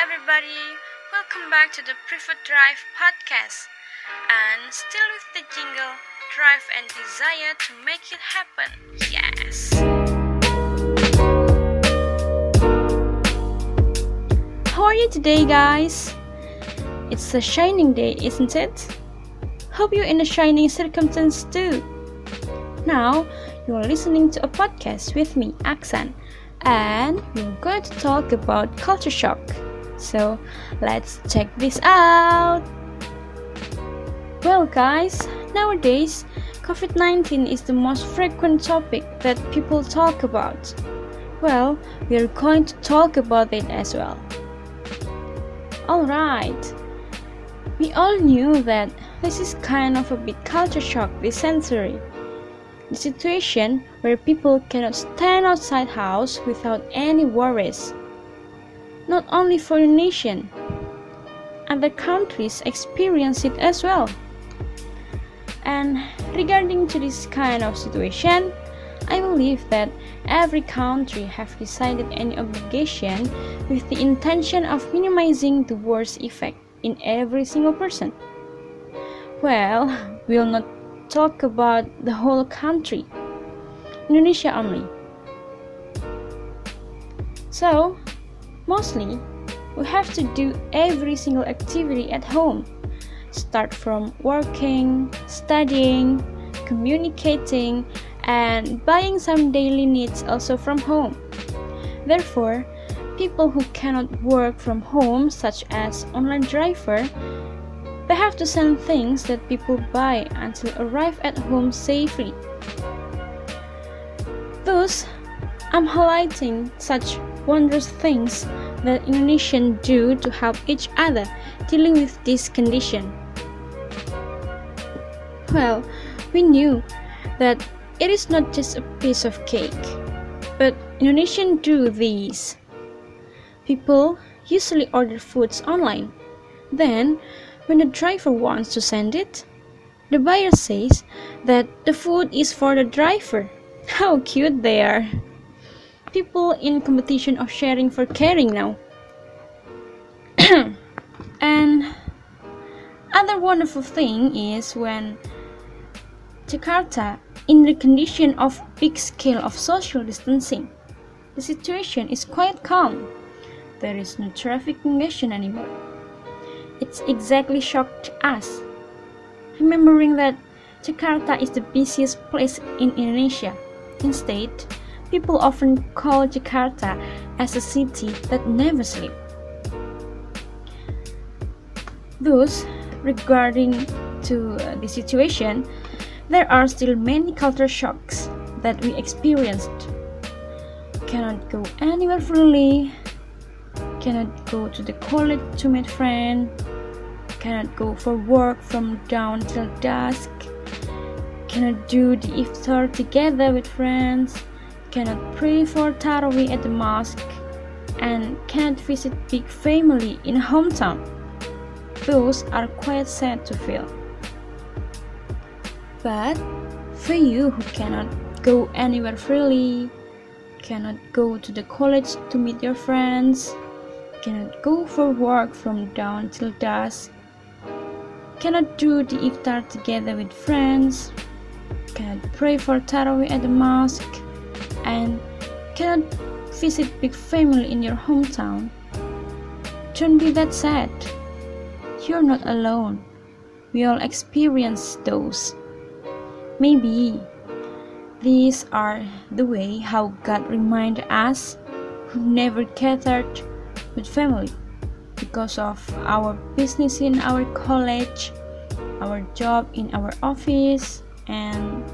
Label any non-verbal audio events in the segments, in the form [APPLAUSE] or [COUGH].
everybody. Welcome back to the Preferred Drive podcast. And still with the jingle, drive and desire to make it happen. Yes. How are you today, guys? It's a shining day, isn't it? Hope you're in a shining circumstance too. Now, you're listening to a podcast with me, Aksan, and we're going to talk about culture shock. So, let's check this out. Well, guys, nowadays, COVID 19 is the most frequent topic that people talk about. Well, we're going to talk about it as well. Alright, we all knew that this is kind of a big culture shock this century. The situation where people cannot stand outside house without any worries. Not only for the nation, other countries experience it as well. And regarding to this kind of situation, I believe that every country have decided any obligation with the intention of minimizing the worst effect in every single person. Well, [LAUGHS] we'll not talk about the whole country, Indonesia only. So, mostly, we have to do every single activity at home. Start from working, studying, communicating, and buying some daily needs also from home. Therefore, people who cannot work from home, such as online driver, they have to send things that people buy until arrive at home safely. Thus, I'm highlighting such wondrous things that Indonesians do to help each other dealing with this condition. Well, we knew that it is not just a piece of cake, but Indonesians do these. People usually order foods online. Then, when the driver wants to send it, the buyer says that the food is for the driver. [LAUGHS] How cute they are! People in competition of sharing for caring now. [CLEARS THROAT] and other wonderful thing is when Jakarta in the condition of big scale of social distancing. The situation is quite calm. There is no traffic congestion anymore. It's exactly shocked us. Remembering that Jakarta is the busiest place in Indonesia. Instead, people often call Jakarta as a city that never sleeps. Thus, regarding to uh, the situation, there are still many culture shocks that we experienced. Cannot go anywhere freely, cannot go to the college to meet friends, cannot go for work from dawn till dusk, cannot do the iftar together with friends, cannot pray for Tarawih at the mosque, and cannot visit big family in hometown. Those are quite sad to feel. But for you who cannot go anywhere freely, cannot go to the college to meet your friends, cannot go for work from dawn till dusk, cannot do the iftar together with friends, cannot pray for Tarawih at the mosque, and cannot visit big family in your hometown, don't be that sad. You're not alone. We all experience those. Maybe these are the way how God reminded us who never gathered with family because of our business in our college, our job in our office, and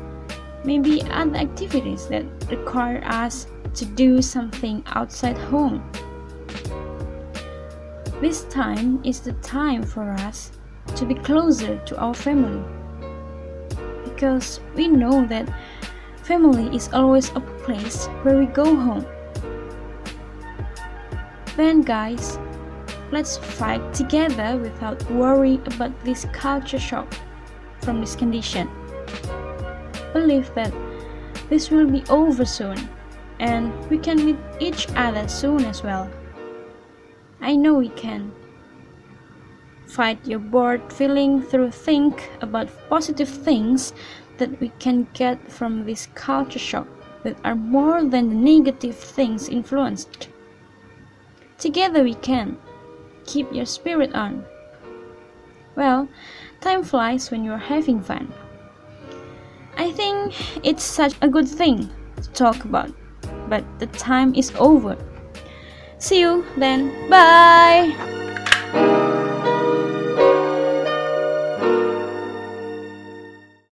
maybe other activities that require us to do something outside home. This time is the time for us to be closer to our family because we know that family is always a place where we go home. Then, guys, let's fight together without worry about this culture shock from this condition. Believe that this will be over soon and we can meet each other soon as well. I know we can. Fight your bored feeling through think about positive things that we can get from this culture shock that are more than the negative things influenced. Together we can. Keep your spirit on. Well, time flies when you're having fun. I think it's such a good thing to talk about, but the time is over. See you then. Bye.